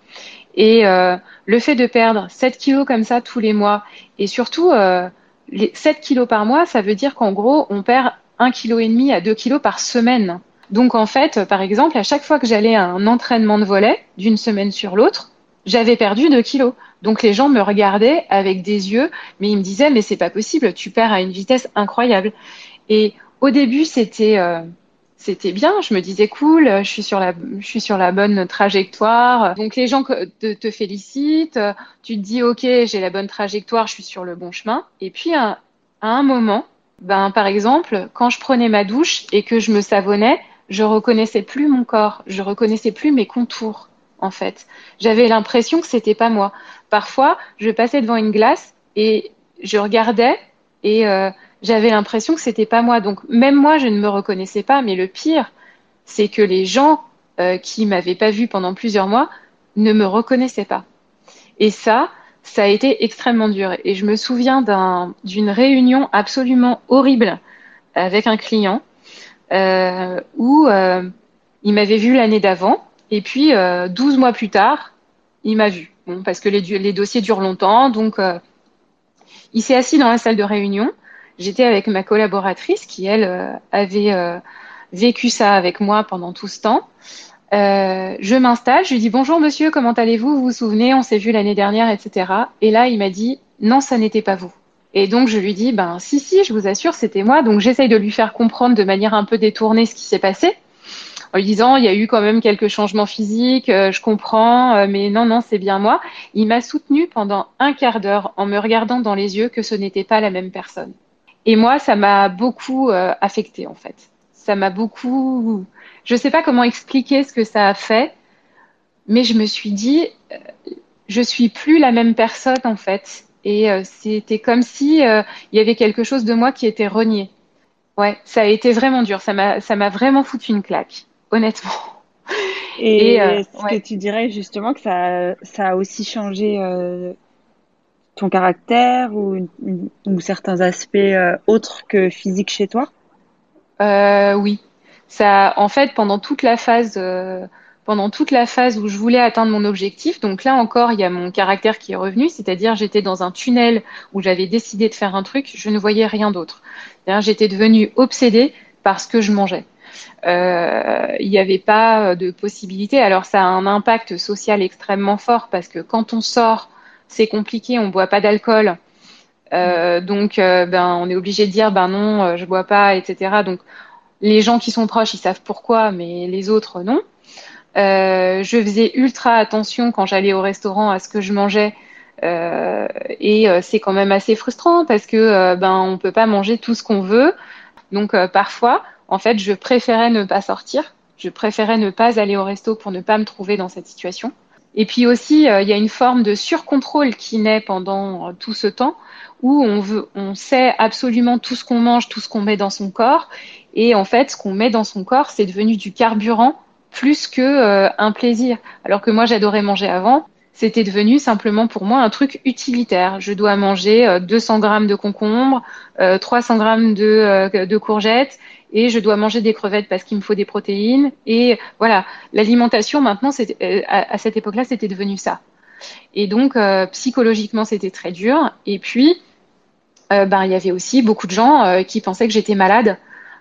Et euh, le fait de perdre 7 kilos comme ça tous les mois, et surtout euh, les 7 kilos par mois, ça veut dire qu'en gros, on perd 1,5 kg à 2 kilos par semaine. Donc en fait, par exemple, à chaque fois que j'allais à un entraînement de volet, d'une semaine sur l'autre, j'avais perdu 2 kilos. Donc les gens me regardaient avec des yeux, mais ils me disaient mais c'est pas possible, tu perds à une vitesse incroyable. Et au début, c'était euh, c'était bien. Je me disais cool, je suis sur la, je suis sur la bonne trajectoire. Donc les gens te, te félicitent, tu te dis ok, j'ai la bonne trajectoire, je suis sur le bon chemin. Et puis à, un moment, ben par exemple, quand je prenais ma douche et que je me savonnais, je reconnaissais plus mon corps, je reconnaissais plus mes contours en fait. J'avais l'impression que c'était pas moi. Parfois, je passais devant une glace et je regardais et euh, j'avais l'impression que c'était pas moi. Donc même moi, je ne me reconnaissais pas. Mais le pire, c'est que les gens euh, qui m'avaient pas vu pendant plusieurs mois ne me reconnaissaient pas. Et ça, ça a été extrêmement dur. Et je me souviens d'une réunion absolument horrible avec un client où euh, il m'avait vu l'année d'avant. Et puis, euh, 12 mois plus tard, il m'a vu. Bon, parce que les, dossiers durent longtemps. Donc, euh, il s'est assis dans la salle de réunion j'étais avec ma collaboratrice qui, elle, euh, avait euh, vécu ça avec moi pendant tout ce temps. Euh, je m'installe, je lui dis bonjour monsieur, comment allez-vous? Vous vous souvenez, on s'est vu l'année dernière, etc. Et là, il m'a dit non, ça n'était pas vous. Et donc je lui dis ben si si, je vous assure, c'était moi. Donc j'essaye de lui faire comprendre de manière un peu détournée ce qui s'est passé, en lui disant il y a eu quand même quelques changements physiques, je comprends, mais non non, c'est bien moi. Il m'a soutenu pendant un quart d'heure en me regardant dans les yeux que ce n'était pas la même personne. Et moi, ça m'a beaucoup euh, affecté en fait. Ça m'a beaucoup. Je ne sais pas comment expliquer ce que ça a fait, mais je me suis dit, euh, je suis plus la même personne en fait. Et euh, c'était comme si euh, il y avait quelque chose de moi qui était renié. Ouais, ça a été vraiment dur. Ça m'a, ça m'a vraiment foutu une claque, honnêtement. Et, Et est-ce ouais. que tu dirais justement que ça, ça a aussi changé ton caractère ou, ou certains aspects euh, autres que physiques chez toi? Euh, Oui. Ça, en fait, pendant toute la phase, euh, pendant toute la phase où je voulais atteindre mon objectif, donc là encore, il y a mon caractère qui est revenu, c'est-à-dire j'étais dans un tunnel où j'avais décidé de faire un truc, je ne voyais rien d'autre. J'étais devenue obsédée par ce que je mangeais. il n'y avait pas de possibilité. Alors ça a un impact social extrêmement fort parce que quand on sort, c'est compliqué, on boit pas d'alcool. donc, ben, on est obligé de dire, ben non, je bois pas, etc. Donc, les gens qui sont proches, ils savent pourquoi, mais les autres, non. Euh, je faisais ultra attention quand j'allais au restaurant à ce que je mangeais. Euh, et euh, c'est quand même assez frustrant parce que ben on peut pas manger tout ce qu'on veut. Donc parfois, en fait, je préférais ne pas sortir. Je préférais ne pas aller au resto pour ne pas me trouver dans cette situation. Et puis aussi, il y a une forme de surcontrôle qui naît pendant tout ce temps où on veut, on sait absolument tout ce qu'on mange, tout ce qu'on met dans son corps, et en fait, ce qu'on met dans son corps, c'est devenu du carburant plus que euh, un plaisir. Alors que moi, j'adorais manger avant. C'était devenu simplement pour moi un truc utilitaire. Je dois manger 200 euh, grammes de concombres, 300 euh, grammes de, courgettes et je dois manger des crevettes parce qu'il me faut des protéines. Et voilà, l'alimentation maintenant, à, à cette époque-là, c'était devenu ça. Et donc, psychologiquement, c'était très dur. Et puis, ben, il y avait aussi beaucoup de gens qui pensaient que j'étais malade,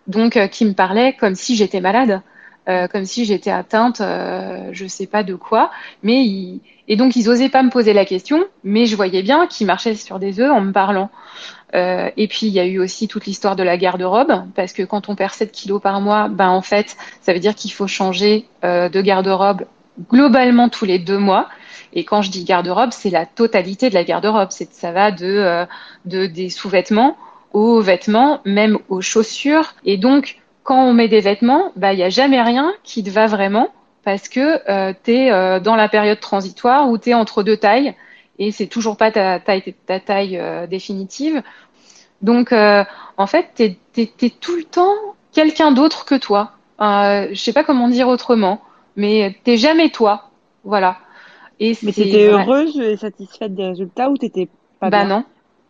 donc qui me parlaient comme si j'étais malade. Euh, comme si j'étais atteinte, euh, je sais pas de quoi. Mais et donc ils osaient pas me poser la question, mais je voyais bien qu'ils marchaient sur des œufs en me parlant. Euh, et puis il y a eu aussi toute l'histoire de la garde-robe, parce que quand on perd 7 kilos par mois, ben en fait, ça veut dire qu'il faut changer euh, de garde-robe globalement tous les deux mois. Et quand je dis garde-robe, c'est la totalité de la garde-robe. Ça va de, euh, de des sous-vêtements aux vêtements, même aux chaussures. Et donc, quand on met des vêtements, bah, il n'y a jamais rien qui te va vraiment parce que euh, tu es euh, dans la période transitoire où tu es entre deux tailles et c'est toujours pas ta taille, ta taille euh, définitive. Donc, en fait, tu es, tout le temps quelqu'un d'autre que toi. je sais pas comment dire autrement, mais t'es jamais toi. Voilà. Et mais t'étais heureuse et satisfaite des résultats ou t'étais pas bah bien? non.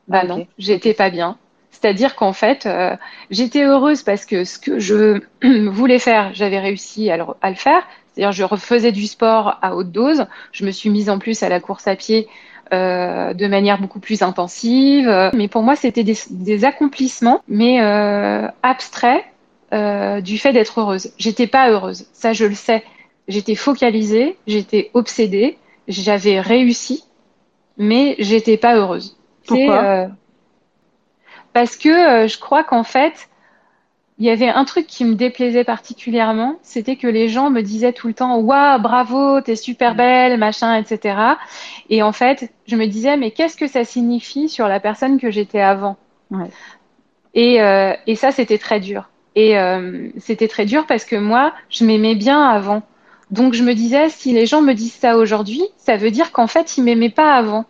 Bah non, j'étais pas bien. C'est-à-dire qu'en fait, euh, j'étais heureuse parce que ce que je voulais faire, j'avais réussi à le, faire. C'est-à-dire, je refaisais du sport à haute dose. Je me suis mise en plus à la course à pied euh, de manière beaucoup plus intensive. Mais pour moi, c'était des, accomplissements, mais euh, abstraits du fait d'être heureuse. J'étais pas heureuse, ça je le sais. J'étais focalisée, j'étais obsédée, j'avais réussi, mais j'étais pas heureuse. Pourquoi? Parce que euh, je crois qu'en fait, il y avait un truc qui me déplaisait particulièrement, c'était que les gens me disaient tout le temps Waouh, bravo, t'es super belle, machin, etc. Et en fait, je me disais Mais qu'est-ce que ça signifie sur la personne que j'étais avant et, euh, et, ça, c'était très dur. Et euh, c'était très dur parce que moi, je m'aimais bien avant. Donc je me disais Si les gens me disent ça aujourd'hui, ça veut dire qu'en fait, ils m'aimaient pas avant.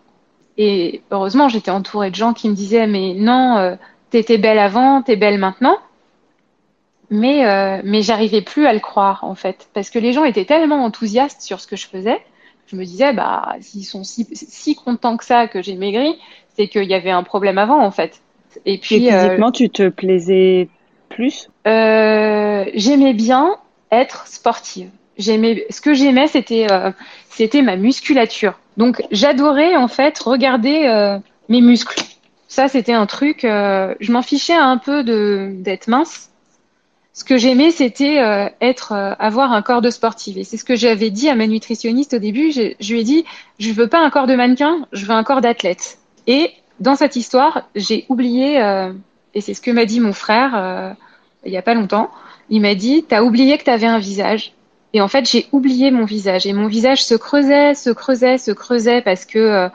Et heureusement, j'étais entourée de gens qui me disaient mais non, euh, t'étais belle avant, t'es belle maintenant. Mais euh, mais j'arrivais plus à le croire en fait, parce que les gens étaient tellement enthousiastes sur ce que je faisais. Je me disais bah s'ils sont si, si contents que ça que j'ai maigri, c'est qu'il y avait un problème avant en fait. Et puis euh, physiquement, tu te plaisais plus? J'aimais bien être sportive. J'aimais ce que j'aimais, c'était c'était ma musculature. Donc j'adorais en fait regarder euh, mes muscles. Ça c'était un truc. Euh, je m'en fichais un peu de d'être mince. Ce que j'aimais c'était euh, être avoir un corps de sportive. Et c'est ce que j'avais dit à ma nutritionniste au début. Je, je lui ai dit je veux pas un corps de mannequin, je veux un corps d'athlète. Et dans cette histoire, j'ai oublié et c'est ce que m'a dit mon frère il y a pas longtemps. Il m'a dit t'as oublié que tu avais un visage. Et en fait, j'ai oublié mon visage. Et mon visage se creusait, se creusait, se creusait parce que euh,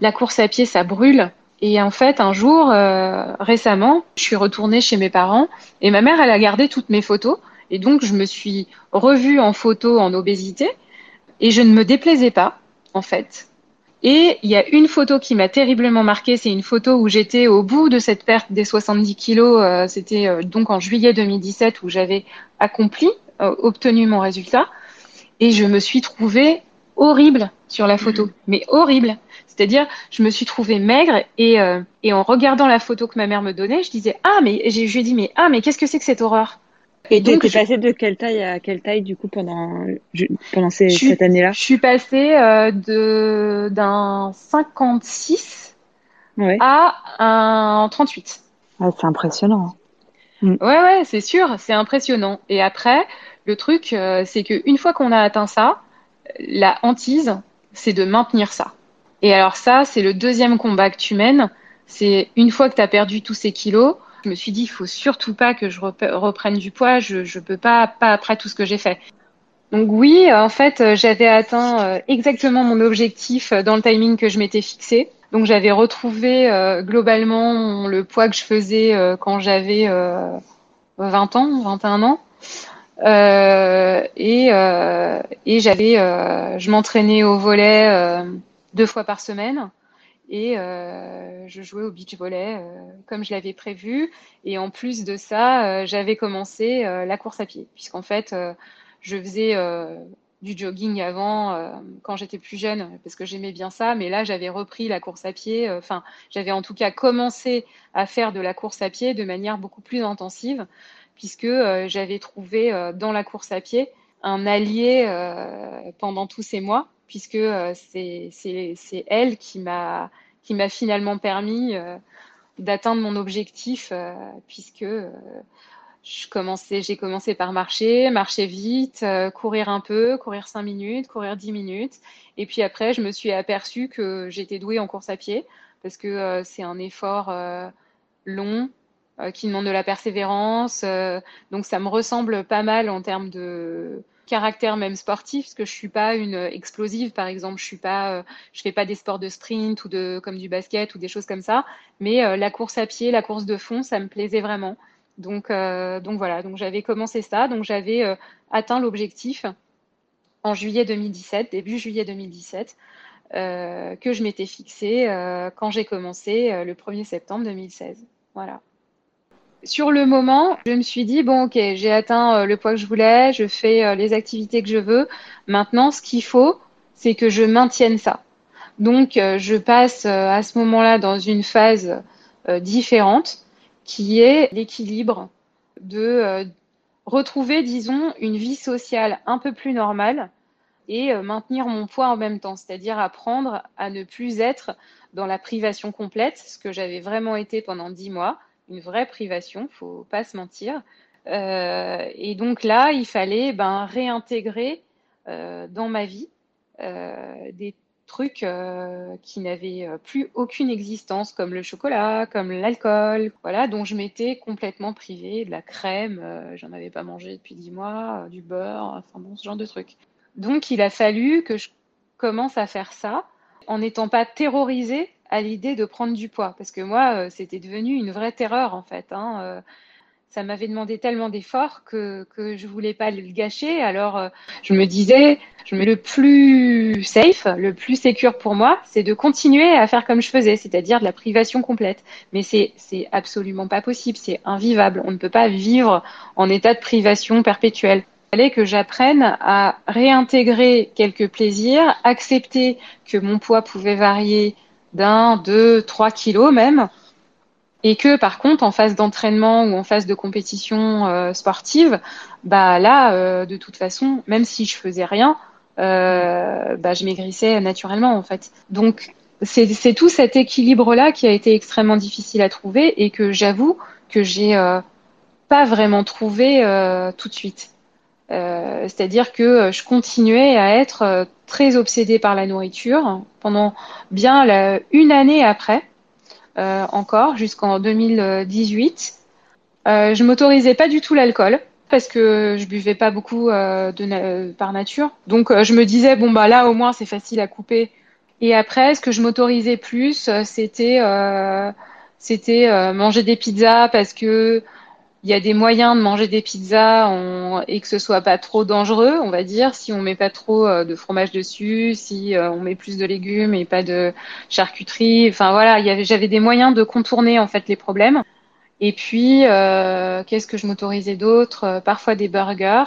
la course à pied, ça brûle. Et en fait, un jour, euh, récemment, je suis retournée chez mes parents et ma mère, elle a gardé toutes mes photos. Et donc, je me suis revue en photo en obésité et je ne me déplaisais pas, en fait. Et il y a une photo qui m'a terriblement marquée. C'est une photo où j'étais au bout de cette perte des 70 kilos. Euh, c'était donc en juillet 2017 où j'avais accompli euh, obtenu mon résultat et je me suis trouvée horrible sur la photo, mm. mais horrible. C'est-à-dire, je me suis trouvée maigre et, euh, et en regardant la photo que ma mère me donnait, je disais ah mais je lui ai dit mais ah mais qu'est-ce que c'est que cette horreur? Et donc tu es passée de quelle taille à quelle taille du coup pendant pendant cette année-là? Je suis passée euh, de d'un 56 à un 38. Ah, c'est impressionnant. Mm. Ouais, ouais, c'est sûr, c'est impressionnant. Et après, le truc, euh, c'est qu'une fois qu'on a atteint ça, la hantise, c'est de maintenir ça. Et alors ça, c'est le deuxième combat que tu mènes. C'est une fois que tu as perdu tous ces kilos, je me suis dit, il faut surtout pas que je reprenne du poids. Je ne peux pas, pas après tout ce que j'ai fait. Donc oui, en fait, j'avais atteint euh, exactement mon objectif dans le timing que je m'étais fixé. Donc j'avais retrouvé euh, globalement le poids que je faisais euh, quand j'avais 20 ans, 21 ans. et et j'avais, je m'entraînais au volet deux fois par semaine et je jouais au beach volley comme je l'avais prévu. Et en plus de ça, j'avais commencé la course à pied, puisqu'en fait, je faisais euh, du jogging avant euh, quand j'étais plus jeune parce que j'aimais bien ça, mais là j'avais repris la course à pied. Euh, enfin, j'avais en tout cas commencé à faire de la course à pied de manière beaucoup plus intensive puisque j'avais trouvé dans la course à pied un allié pendant tous ces mois puisque c'est elle qui m'a finalement permis d'atteindre mon objectif puisque j'ai commencé par marcher, marcher vite, euh, courir un peu, courir 5 minutes, courir 10 minutes. Et puis après, je me suis aperçue que j'étais douée en course à pied parce que euh, c'est un effort euh, long qui demande de la persévérance. donc ça me ressemble pas mal en termes de caractère même sportif parce que je suis pas une explosive par exemple je suis pas je fais pas des sports de sprint ou de comme du basket ou des choses comme ça mais la course à pied la course de fond ça me plaisait vraiment donc, euh, donc voilà, donc j'avais commencé ça, donc j'avais euh, atteint l'objectif en juillet 2017, début juillet 2017, euh, que je m'étais fixé quand j'ai commencé le 1er septembre 2016. Voilà. Sur le moment, je me suis dit, bon, ok, j'ai atteint le poids que je voulais, je fais les activités que je veux. Maintenant, ce qu'il faut, c'est que je maintienne ça. Donc, je passe à ce moment-là dans une phase différente qui est l'équilibre de euh, retrouver, disons, une vie sociale un peu plus normale et euh, maintenir mon poids en même temps, c'est-à-dire apprendre à ne plus être dans la privation complète, ce que j'avais vraiment été pendant dix mois, une vraie privation, faut pas se mentir. Euh, et donc là, il fallait ben, réintégrer dans ma vie des trucs euh, qui n'avaient euh, plus aucune existence, comme le chocolat, comme l'alcool, voilà, dont je m'étais complètement privée, de la crème, euh, j'en avais pas mangé depuis dix mois, du beurre, enfin bon, ce genre de trucs. Donc il a fallu que je commence à faire ça en n'étant pas terrorisée à l'idée de prendre du poids, parce que moi, c'était devenu une vraie terreur en fait. Hein, ça m'avait demandé tellement d'efforts que, que je voulais pas le gâcher. Alors, euh, je me disais, le plus safe, le plus secure pour moi, c'est de continuer à faire comme je faisais, c'est-à-dire de la privation complète. Mais c'est, c'est absolument pas possible, c'est invivable. On ne peut pas vivre en état de privation perpétuelle. Il fallait que j'apprenne à réintégrer quelques plaisirs, accepter que mon poids pouvait varier d'un, deux, trois kilos même, et que par contre en phase d'entraînement ou en phase de compétition euh, sportive, bah là euh, de toute façon, même si je faisais rien, euh, bah, je maigrissais naturellement en fait. Donc c'est tout cet équilibre là qui a été extrêmement difficile à trouver et que j'avoue que j'ai pas vraiment trouvé tout de suite. C'est-à-dire que je continuais à être très obsédée par la nourriture pendant bien une année après. Euh, encore jusqu'en 2018. Euh, je m'autorisais pas du tout l'alcool parce que je buvais pas beaucoup euh, de par nature. Donc je me disais bon bah là au moins c'est facile à couper. Et après ce que je m'autorisais plus c'était c'était manger des pizzas parce que il y a des moyens de manger des pizzas et que ce soit pas trop dangereux, on va dire, si on met pas trop euh, de fromage dessus, si euh, on met plus de légumes et pas de charcuterie. Enfin voilà, j'avais des moyens de contourner en fait les problèmes. Et puis, euh, qu'est-ce que je m'autorisais d'autre? Parfois des burgers,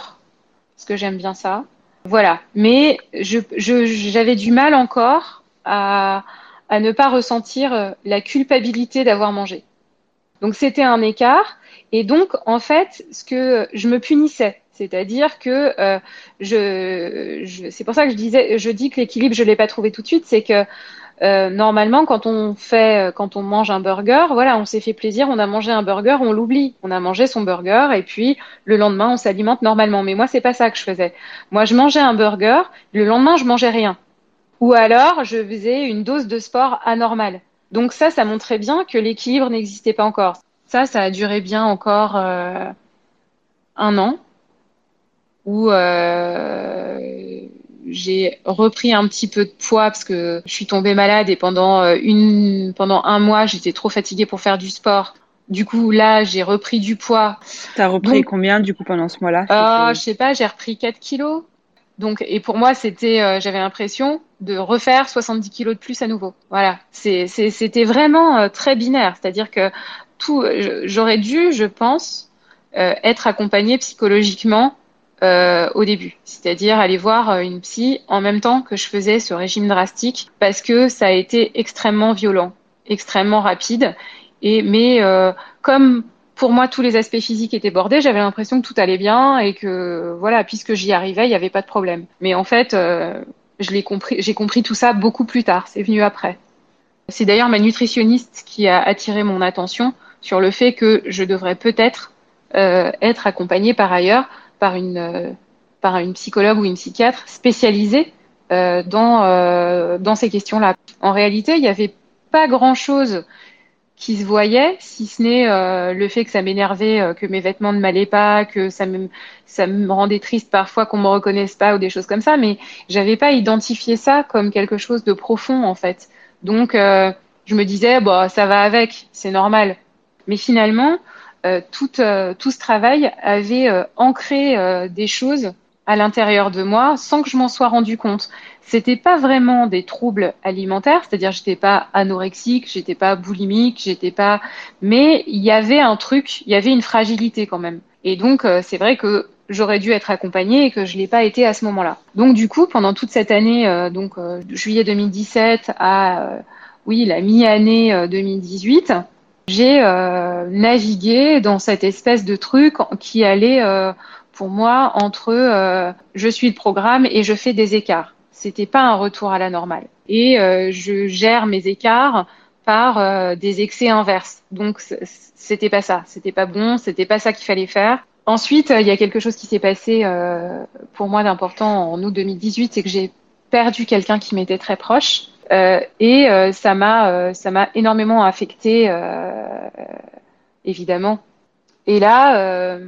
parce que j'aime bien ça. Voilà. Mais j'avais du mal encore à, à ne pas ressentir la culpabilité d'avoir mangé. Donc c'était un écart. Et donc, en fait, ce que je me punissais, c'est-à-dire que euh, je, c'est pour ça que je disais, je dis que l'équilibre, je l'ai pas trouvé tout de suite, c'est que euh, normalement, quand on fait, quand on mange un burger, voilà, on s'est fait plaisir, on a mangé un burger, on l'oublie. On a mangé son burger et puis le lendemain, on s'alimente normalement. Mais moi, c'est pas ça que je faisais. Moi, je mangeais un burger, le lendemain, je mangeais rien. Ou alors, je faisais une dose de sport anormale. Donc ça, ça montrait bien que l'équilibre n'existait pas encore. Ça, ça a duré bien encore euh, un an où euh, j'ai repris un petit peu de poids parce que je suis tombée malade et pendant euh, une pendant un mois j'étais trop fatiguée pour faire du sport. Du coup là j'ai repris du poids. T'as repris combien du coup pendant ce mois-là? euh, Je sais pas, j'ai repris 4 kilos. Donc et pour moi c'était euh, j'avais l'impression de refaire 70 kilos de plus à nouveau. Voilà, c'était vraiment euh, très binaire, c'est-à-dire que tout j'aurais dû, je pense, être accompagnée psychologiquement euh, au début, c'est-à-dire aller voir euh, une psy en même temps que je faisais ce régime drastique parce que ça a été extrêmement violent, extrêmement rapide. Et mais euh, comme pour moi tous les aspects physiques étaient bordés, j'avais l'impression que tout allait bien et que voilà, puisque j'y arrivais, il n'y avait pas de problème. Mais en fait, j'ai compris tout ça beaucoup plus tard. C'est venu après. C'est d'ailleurs ma nutritionniste qui a attiré mon attention sur le fait que je devrais peut-être être accompagnée par ailleurs par une, euh, par une psychologue ou une psychiatre spécialisée euh, dans, euh, dans ces questions-là. En réalité, il n'y avait pas grand-chose qui se voyait, si ce n'est euh, le fait que ça m'énervait, euh, que mes vêtements ne m'allaient pas, que ça me, ça me rendait triste parfois qu'on me reconnaisse pas ou des choses comme ça, mais j'avais pas identifié ça comme quelque chose de profond en fait. Donc euh, je me disais, bah ça va avec, c'est normal. Mais finalement, euh, tout, euh, tout ce travail avait euh, ancré des choses à l'intérieur de moi sans que je m'en sois rendu compte. C'était pas vraiment des troubles alimentaires, c'est-à-dire j'étais pas anorexique, j'étais pas boulimique, j'étais pas, mais il y avait un truc, il y avait une fragilité quand même. Et donc c'est vrai que j'aurais dû être accompagnée et que je l'ai pas été à ce moment-là. Donc du coup, pendant toute cette année, donc juillet 2017 à oui la mi-année 2018, j'ai euh, navigué dans cette espèce de truc qui allait euh, pour moi entre euh, je suis le programme et je fais des écarts. C'était pas un retour à la normale. Et je gère mes écarts par des excès inverses. Donc c'était pas ça, c'était pas bon, c'était pas ça qu'il fallait faire. Ensuite, il y a quelque chose qui s'est passé pour moi d'important en août 2018, c'est que j'ai perdu quelqu'un qui m'était très proche. Euh, et euh, ça m'a euh, ça m'a énormément affecté évidemment. Et là,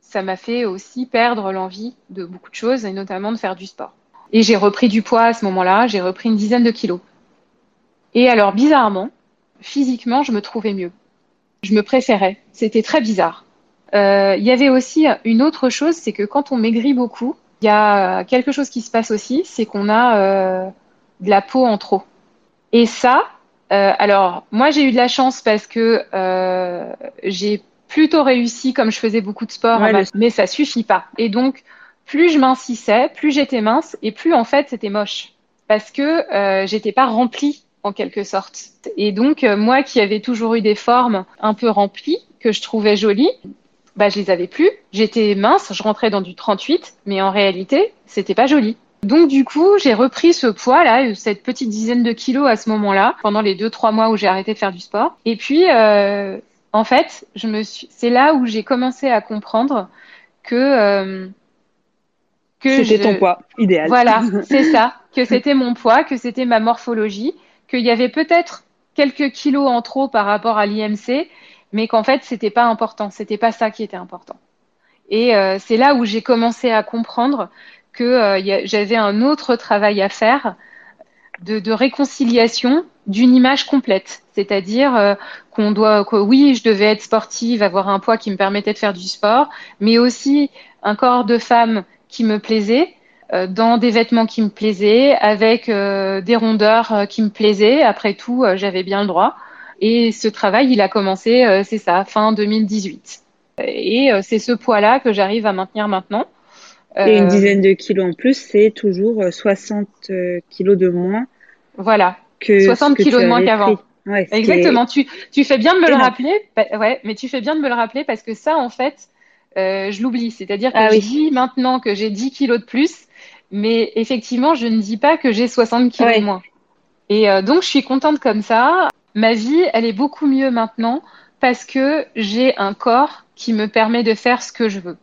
ça m'a fait aussi perdre l'envie de beaucoup de choses et notamment de faire du sport. Et j'ai repris du poids à ce moment-là. J'ai repris une dizaine de kilos. Et alors bizarrement, physiquement, je me trouvais mieux. Je me préférais. C'était très bizarre. Il y avait aussi une autre chose, c'est que quand on maigrit beaucoup, il y a quelque chose qui se passe aussi, c'est qu'on a de la peau en trop. Et ça, euh, alors moi j'ai eu de la chance parce que euh, j'ai plutôt réussi comme je faisais beaucoup de sport, mais ça suffit pas. Et donc plus je mincissais, plus j'étais mince et plus en fait c'était moche parce que euh, j'étais pas remplie en quelque sorte. Et donc euh, moi qui avais toujours eu des formes un peu remplies que je trouvais jolies, bah je les avais plus. J'étais mince, je rentrais dans du 38, mais en réalité c'était pas joli. Donc du coup, j'ai repris ce poids là, cette petite dizaine de kilos à ce moment-là, pendant les deux trois mois où j'ai arrêté de faire du sport. Et puis, euh, en fait, je me suis, c'est là où j'ai commencé à comprendre que euh, que c'était ton poids idéal. Voilà, c'est ça, que c'était mon poids, que c'était ma morphologie, qu'il y avait peut-être quelques kilos en trop par rapport à l'IMC, mais qu'en fait c'était pas important, c'était pas ça qui était important. Et euh, c'est là où j'ai commencé à comprendre que euh, j'avais un autre travail à faire de, de réconciliation d'une image complète, c'est-à-dire euh, qu'on doit, que oui, je devais être sportive, avoir un poids qui me permettait de faire du sport, mais aussi un corps de femme qui me plaisait, euh, dans des vêtements qui me plaisaient, avec des rondeurs qui me plaisaient. Après tout, j'avais bien le droit. Et ce travail, il a commencé, c'est ça, fin 2018. Et c'est ce poids-là que j'arrive à maintenir maintenant. Et une euh, dizaine de kilos en plus, c'est toujours 60 euh, euh, kilos de moins. Voilà. Que 60 kilos de moins qu'avant. Ouais, Exactement. Tu, tu fais bien de me le rappeler. Bah, ouais, mais tu fais bien de me le rappeler parce que ça, en fait, euh, je l'oublie. C'est-à-dire que ah, je dis maintenant que j'ai 10 kilos de plus, mais effectivement, je ne dis pas que j'ai 60 kilos de moins. Et donc, je suis contente comme ça. Ma vie, elle est beaucoup mieux maintenant parce que j'ai un corps qui me permet de faire ce que je veux.